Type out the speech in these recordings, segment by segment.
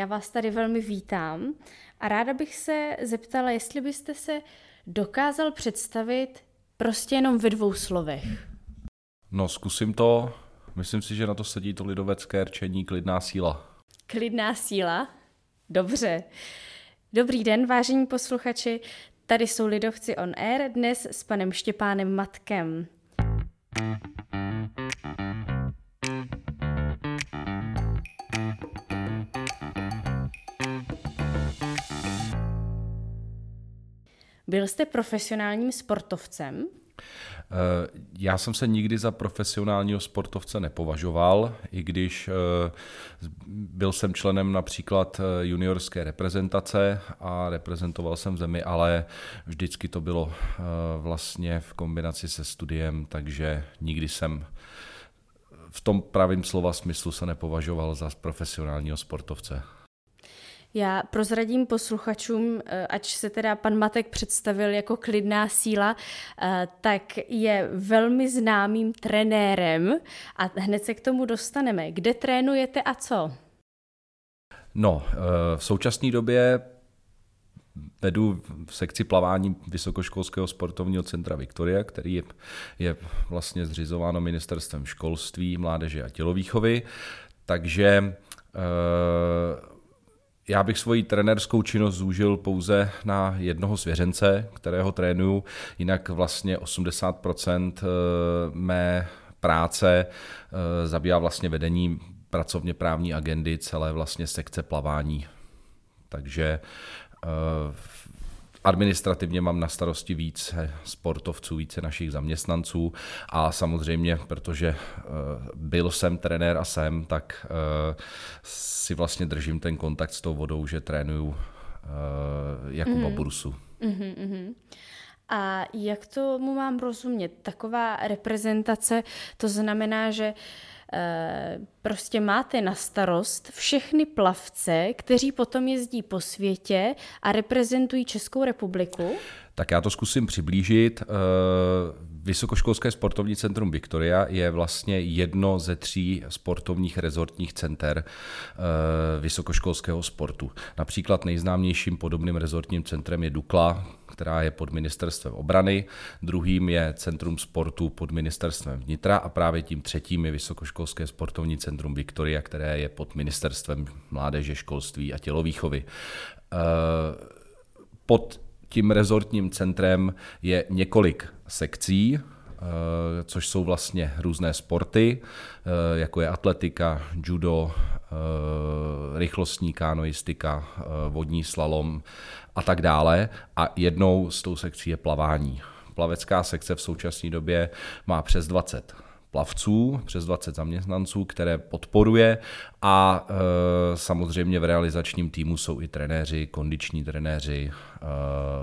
já vás tady velmi vítám a ráda bych se zeptala, jestli byste se dokázal představit prostě jenom ve dvou slovech. No, zkusím to. Myslím si, že na to sedí to lidovecké rčení klidná síla. Klidná síla? Dobře. Dobrý den, vážení posluchači. Tady jsou Lidovci on Air dnes s panem Štěpánem Matkem. Byl jste profesionálním sportovcem? Eh, já jsem se nikdy za profesionálního sportovce nepovažoval, i když eh, byl jsem členem například eh, juniorské reprezentace a reprezentoval jsem zemi, ale vždycky to bylo vlastně v kombinaci se studiem, takže nikdy jsem v tom pravým slova smyslu se nepovažoval za profesionálního sportovce. Já prozradím posluchačům, eh, ať se teda pan Matek představil jako klidná síla, eh, tak je velmi známým trenérem a hned se k tomu dostaneme. Kde trénujete a co? No, eh, v současné době vedu v sekci plavání Vysokoškolského sportovního centra Viktoria, který je, je vlastně zřizováno ministerstvem školství, mládeže a tělovýchovy. Takže já bych svoji trenérskou činnost zúžil pouze na jednoho svěřence, kterého trénuju, jinak vlastně 80% eh, mé práce eh, zabývá vlastně vedení pracovně právní agendy celé vlastně sekce plavání. Takže eh, Administrativně mám na starosti více sportovců, více našich zaměstnanců a samozřejmě, protože eh, byl jsem trenér a jsem, tak eh, si vlastně držím ten kontakt s tou vodou, že trénuju eh, Jakuba mm. Bursu. Mm-hmm, mm-hmm. A jak tomu mám rozumět? Taková reprezentace, to znamená, že prostě máte na starost všechny plavce, kteří potom jezdí po světě a reprezentují Českou republiku? Tak já to zkusím přiblížit. Vysokoškolské sportovní centrum Victoria je vlastně jedno ze tří sportovních rezortních center vysokoškolského sportu. Například nejznámějším podobným rezortním centrem je Dukla, která je pod ministerstvem obrany, druhým je Centrum sportu pod ministerstvem vnitra a právě tím třetím je Vysokoškolské sportovní centrum Viktoria, které je pod ministerstvem mládeže, školství a tělovýchovy. Eh, pod tím rezortním centrem je několik sekcí, eh, což jsou vlastně různé sporty, eh, jako je atletika, judo, rychlostní kanoistika, vodní slalom a tak dále. A jednou z tou sekcí je plavání. Plavecká sekce v současné době má přes 20 plavců, přes 20 zaměstnanců, které podporuje a e, samozřejmě v realizačním týmu jsou i trenéři, kondiční trenéři,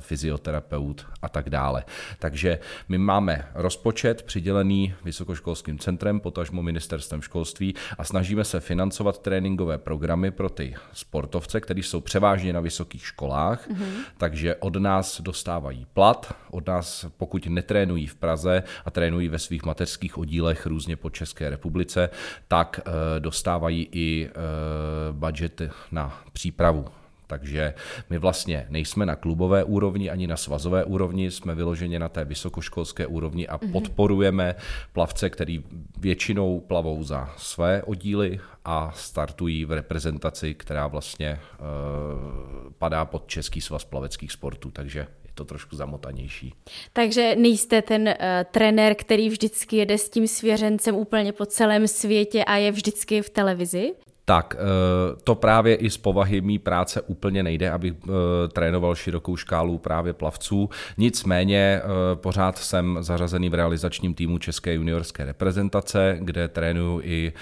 fyzioterapeut a tak dále. Takže my máme rozpočet přidělený Vysokoškolským centrem, potažmo ministerstvem školství a snažíme se financovat tréninkové programy pro ty sportovce, kteří jsou převážně na vysokých školách, mm-hmm. takže od nás dostávají plat, od nás pokud netrénují v Praze a trénují ve svých mateřských oddílech různě po České republice, tak e, dostávají i Eh, budget na přípravu. Takže my vlastně nejsme na klubové úrovni ani na svazové úrovni, jsme vyloženě na té vysokoškolské úrovni a mm-hmm. podporujeme plavce, který většinou plavou za své oddíly a startují v reprezentaci, která vlastně uh, padá pod Český svaz plaveckých sportů, takže to trošku zamotanější. Takže nejste ten uh, trenér, který vždycky jede s tím svěřencem úplně po celém světě a je vždycky v televizi? Tak eh, to právě i z povahy mý práce úplně nejde, abych eh, trénoval širokou škálu právě plavců. Nicméně eh, pořád jsem zařazený v realizačním týmu České juniorské reprezentace, kde trénuju i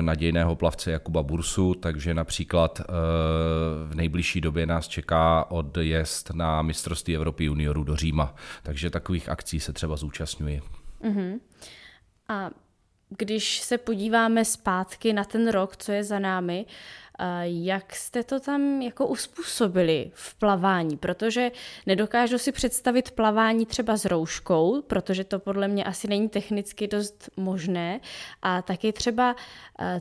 nadějného plavce Jakuba Bursu, takže například v nejbližší době nás čeká odjezd na mistrovství Evropy juniorů do Říma. Takže takových akcí se třeba zúčastňuji. Uh-huh. A když se podíváme zpátky na ten rok, co je za námi, Jak jste to tam jako uspůsobili v plavání? Protože nedokážu si představit plavání třeba s rouškou, protože to podle mě asi není technicky dost možné. A taky třeba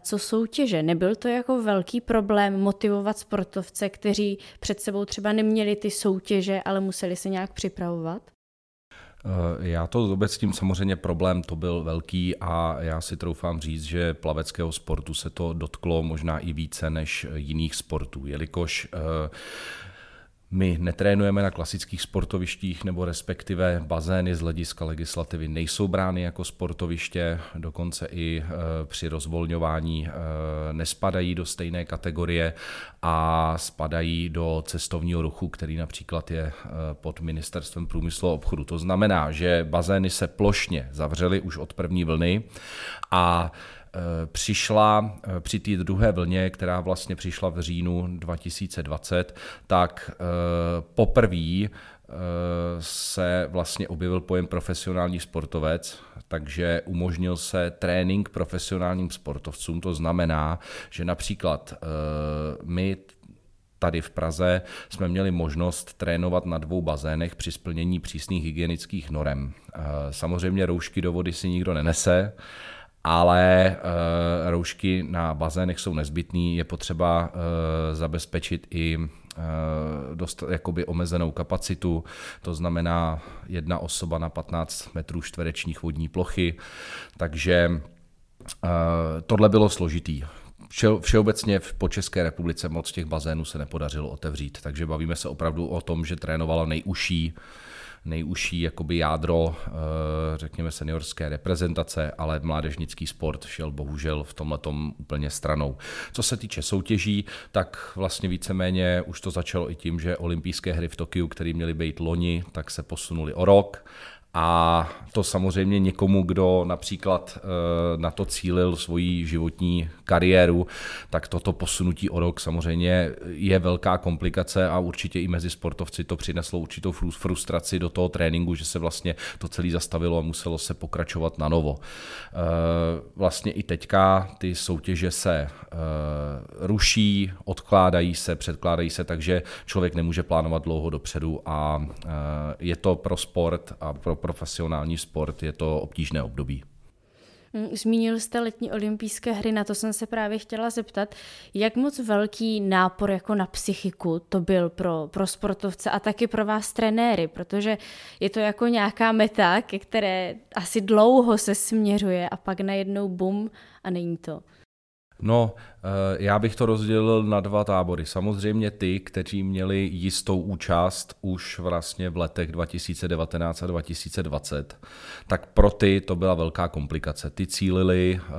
co soutěže. Nebyl to jako velký problém motivovat sportovce, kteří před sebou třeba neměli ty soutěže, ale museli se nějak připravovat? Eh, já to tím samozřejmě problém to byl velký a já si troufám říct, že plaveckého sportu se to dotklo možná i více než jiných sportů, jelikož uh, my netrénujeme na klasických sportovištích nebo respektive bazény z hlediska legislativy nejsou brány jako sportoviště, dokonce i e, při rozvolňování e, nespadají do stejné kategorie a spadají do cestovního ruchu, který například je e, pod ministerstvem průmyslu a obchodu. To znamená, že bazény se plošně zavřely už od první vlny a přišla eh, při té druhé vlně, která vlastně přišla v říjnu 2020, tak eh, poprvé se vlastně objevil pojem profesionální sportovec, takže umožnil se trénink profesionálním sportovcům. To znamená, že například my tady v Praze jsme měli možnost trénovat na dvou bazénech při splnění přísných hygienických norem. Samozřejmě roušky do vody si nikdo nenese, ale uh, roušky na bazénech jsou nezbytné, je potřeba uh, zabezpečit i uh, dost jakoby omezenou kapacitu, to znamená jedna osoba na 15 metrů čtverečních vodní plochy, takže tohle bylo složitý. Vše, všeobecně po České republice moc těch bazénů se nepodařilo otevřít, takže bavíme se opravdu o tom, že trénovala nejužší nejužší jakoby jádro, eh, řekněme, seniorské reprezentace, ale mládežnický sport šel bohužel v tomhle úplně stranou. Co se týče soutěží, tak vlastně víceméně už to začalo i tím, že olympijské hry v Tokiu, které měly být loni, tak se posunuli o rok a to samozřejmě někomu, kdo například eh, na to cílil svoji životní kariéru, tak toto posunutí o rok samozřejmě je velká komplikace a určitě i mezi sportovci to přineslo určitou frustraci do toho tréninku, že se vlastně to celé zastavilo a muselo se pokračovat na novo. Eh, vlastně i teďka ty soutěže se eh, ruší, odkládají se, předkládají se, takže člověk nemůže plánovat dlouho dopředu a je to pro sport a pro profesionální sport je to obtížné období. Mm, zmínil jste letní olympijské hry, na to jsem se právě chtěla zeptat, jak moc velký nápor jako na psychiku to byl pro, pro sportovce a taky pro vás trenéry, protože je to jako nějaká meta, ke které asi dlouho se směřuje a pak najednou bum a není to. No, eh, já bych to rozdělil na dva tábory. Samozřejmě ty, kteří měli jistou účast už vlastně v letech 2019 a 2020, tak pro ty to byla velká komplikace. Ty cílili, eh,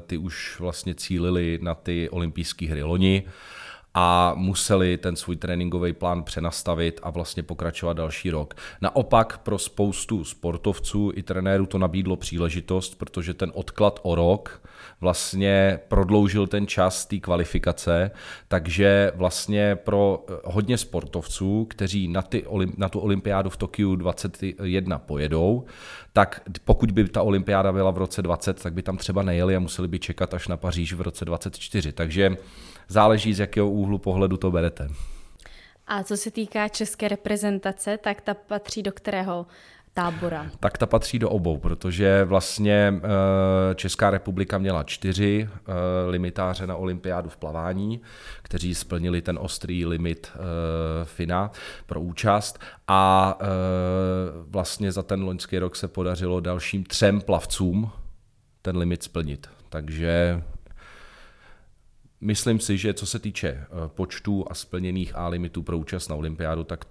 ty už vlastně cílili na ty olympijské hry loni a museli ten svůj tréninkový plán přenastavit a vlastně pokračovat další rok. Naopak pro spoustu sportovců i trenérů to nabídlo příležitost, protože ten odklad o rok vlastně prodloužil ten čas té kvalifikace, takže vlastně pro eh, hodně sportovců, kteří na, ty, na tu olympiádu v Tokiu 21 pojedou, tak pokud by ta olympiáda byla v roce 20, tak by tam třeba nejeli a museli by čekat až na Paříž v roce 24. Takže záleží, z jakého úhlu pohledu to berete. A co se týká české reprezentace, tak ta patří do kterého tábora? Tak ta patří do obou, protože vlastně eh, Česká republika měla čtyři eh, limitáře na olympiádu v plavání, kteří splnili ten ostrý limit eh, FINA pro účast a vlastně za ten loňský rok se podařilo dalším třem plavcům ten limit splnit. Takže Myslím si, že co se týče počtu a splněných A limitů pro účast na olympiádu, tak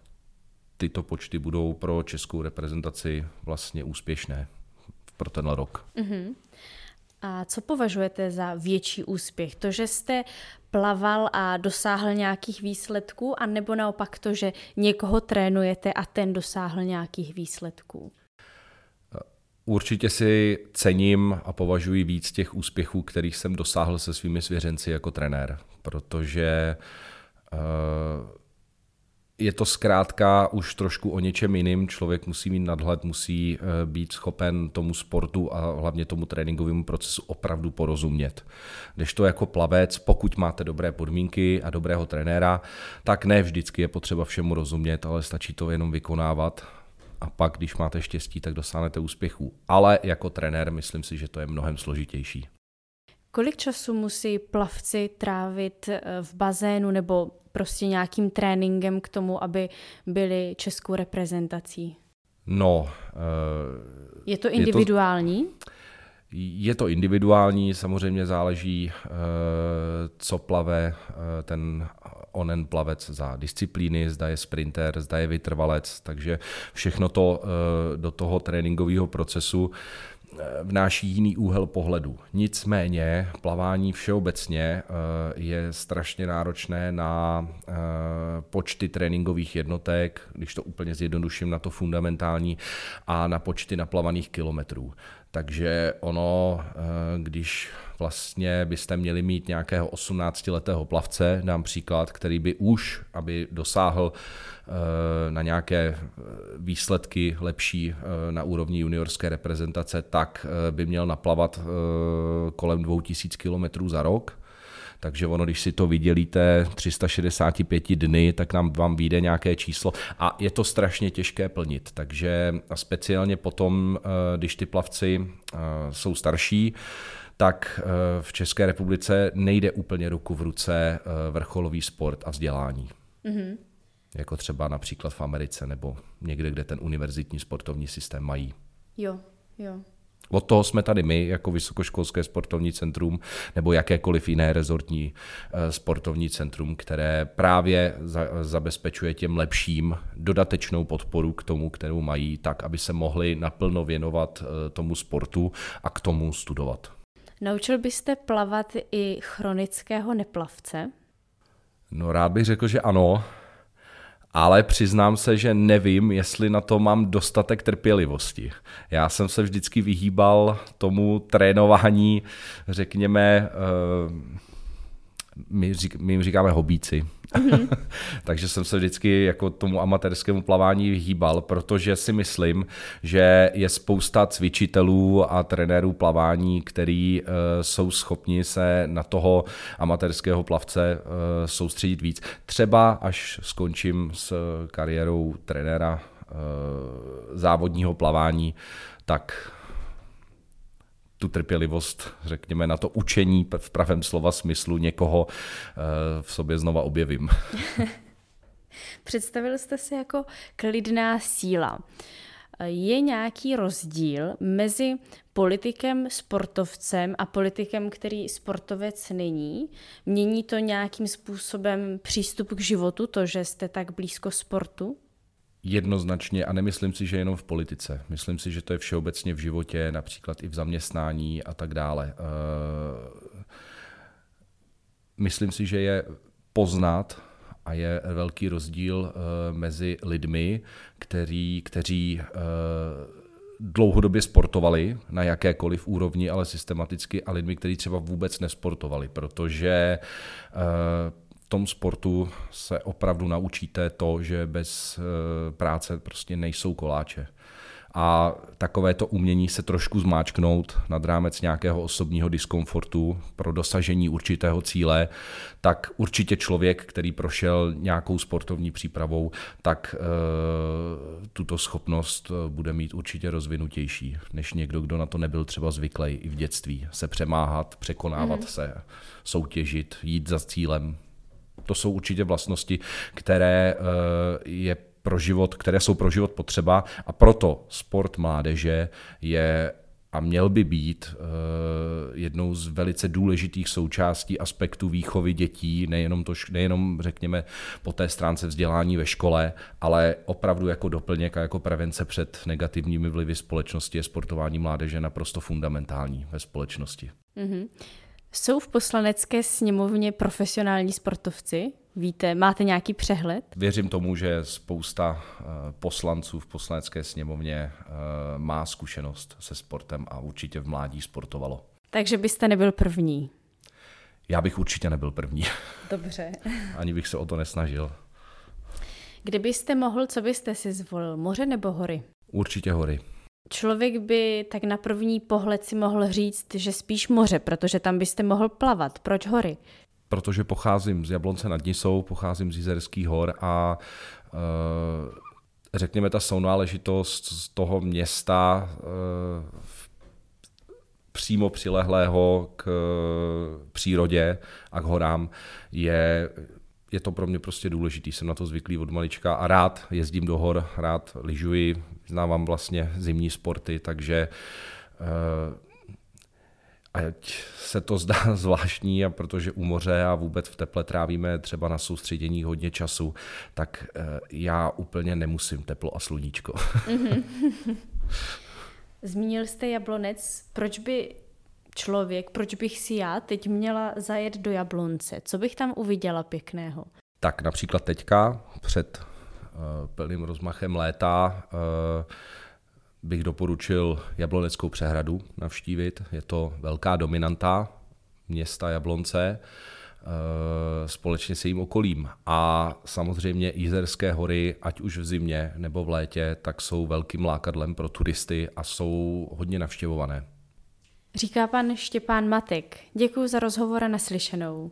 tyto počty budou pro českou reprezentaci vlastně úspěšné pro ten rok. Uh-huh. A co považujete za větší úspěch? To, že jste plaval a dosáhl nějakých výsledků, anebo naopak to, že někoho trénujete a ten dosáhl nějakých výsledků? Určitě si cením a považuji víc těch úspěchů, kterých jsem dosáhl se svými svěřenci jako trenér, protože uh, je to zkrátka už trošku o něčem jiným. Člověk musí mít nadhled, musí eh, být schopen tomu sportu a hlavně tomu tréninkovému procesu opravdu porozumět. Když to jako plavec, pokud máte dobré podmínky a dobrého trenéra, tak ne vždycky je potřeba všemu rozumět, ale stačí to jenom vykonávat a pak, když máte štěstí, tak dosáhnete úspěchu. Ale jako trenér myslím si, že to je mnohem složitější. Kolik času musí plavci trávit eh, v bazénu nebo prostě nějakým tréninkem k tomu, aby byli českou reprezentací? No. Uh, je to individuální? Je to, je to individuální, samozřejmě záleží, uh, co plave uh, ten onen plavec za disciplíny, zda je sprinter, zda je vytrvalec, takže všechno to do toho tréninkového procesu vnáší jiný úhel pohledu. Nicméně plavání všeobecně eh, je strašně náročné na eh, počty tréninkových jednotek, když to úplně zjednoduším na to fundamentální, a na počty naplavaných kilometrů. Takže ono, eh, když vlastně byste měli mít nějakého 18-letého plavce, dám příklad, který by už, aby dosáhl eh, na nějaké eh, výsledky lepší na úrovni juniorské reprezentace, tak by měl naplavat kolem 2000 km za rok takže ono, když si to vydělíte 365 dny, tak nám vám vyjde nějaké číslo a je to strašně těžké plnit. Takže speciálně potom, eh, když ty plavci eh, jsou starší, tak eh, v České republice nejde úplně ruku v ruce vrcholový sport a vzdělání. Mm-hmm. Jako třeba například v Americe nebo někde, kde ten univerzitní sportovní systém mají. Jo, jo. Od toho jsme tady my, jako Vysokoškolské sportovní centrum, nebo jakékoliv jiné rezortní eh, sportovní centrum, které právě zabezpečuje těm lepším dodatečnou podporu k tomu, kterou mají, tak, aby se mohli naplno věnovat eh, tomu sportu a k tomu studovat. Naučil byste plavat i chronického neplavce? No rád bych řekl, že ano, ale přiznám se, že nevím, jestli na to mám dostatek trpělivosti. Já jsem se vždycky vyhýbal tomu trénování, řekněme, uh, my, řík, my jim říkáme hobíci. Takže jsem se vždycky jako tomu amatérskému plavání vyhýbal, protože si myslím, že je spousta cvičitelů a trenérů plavání, který uh, jsou schopni se na toho amatérského plavce uh, soustředit víc. Třeba až skončím s kariérou trenéra uh, závodního plavání, tak tu trpělivost, řekněme, na to učení v pravém slova smyslu někoho eh, v sobě znova objevím. Představil jste se jako klidná síla. Je nějaký rozdíl mezi politikem, sportovcem a politikem, který sportovec není? Mění to nějakým způsobem přístup k životu, to, že jste tak blízko sportu? Jednoznačně a nemyslím si, že jenom v politice. Myslím si, že to je všeobecně v životě, například i v zaměstnání a tak dále. Eh, myslím si, že je poznat a je velký rozdíl eh, mezi lidmi, který, kteří eh, dlouhodobě sportovali na jakékoliv úrovni, ale systematicky a lidmi, kteří třeba vůbec nesportovali, protože tom sportu se opravdu naučíte to, že bez eh, práce prostě nejsou koláče. A takové to umění se trošku zmáčknout nad rámec nějakého osobního diskomfortu pro dosažení určitého cíle, tak určitě člověk, který prošel nějakou sportovní přípravou, tak e, tuto schopnost eh, bude mít určitě rozvinutější, než někdo, kdo na to nebyl třeba zvyklý i v dětství. Se přemáhat, překonávat mm. se, soutěžit, jít za cílem. To jsou určitě vlastnosti, které eh, je pro život, které jsou pro život potřeba a proto sport mládeže je a měl by být uh, jednou z velice důležitých součástí aspektů výchovy dětí, nejenom, to, nejenom řekněme po té stránce vzdělání ve škole, ale opravdu jako doplněk a jako prevence před negativními vlivy společnosti je sportování mládeže naprosto fundamentální ve společnosti. Mm-hmm. Jsou v poslanecké sněmovně profesionální sportovci? Víte, máte nějaký přehled? Věřím tomu, že spousta eh, poslanců v poslanecké sněmovně eh, má zkušenost se sportem a určitě v mládí sportovalo. Takže byste nebyl první? Já bych určitě nebyl první. Dobře. Ani bych se o to nesnažil. Kdybyste mohl, co byste si zvolil, moře nebo hory? Určitě hory. Člověk by tak na první pohled si mohl říct, že spíš moře, protože tam byste mohl plavat. Proč hory? Protože pocházím z Jablonce nad Nisou, pocházím z Jizerských hor a e, řekněme ta sounáležitost z toho města e, přímo přilehlého k přírodě a k horám je je to pro mě prostě důležitý, jsem na to zvyklý od malička a rád jezdím do hor, rád lyžuji, znávám vlastně zimní sporty, takže uh, ať se to zdá zvláštní, a protože u moře a vůbec v teple trávíme třeba na soustředění hodně času, tak uh, já úplně nemusím teplo a sluníčko. Zmínil jste Jablonec, proč by člověk, proč bych si já teď měla zajet do Jablonce? Co bych tam uviděla pěkného? Tak například teďka před plným rozmachem léta uh, bych doporučil Jabloneckou přehradu navštívit. Je to velká dominanta města Jablonce uh, společně s jejím okolím. A samozřejmě Jizerské hory, ať už v zimě nebo v létě, tak jsou velkým lákadlem pro turisty a jsou hodně navštěvované. Říká pan Štěpán Matek. Děkuji za rozhovor a naslyšenou.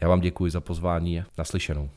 Já vám děkuji za pozvání naslyšenou.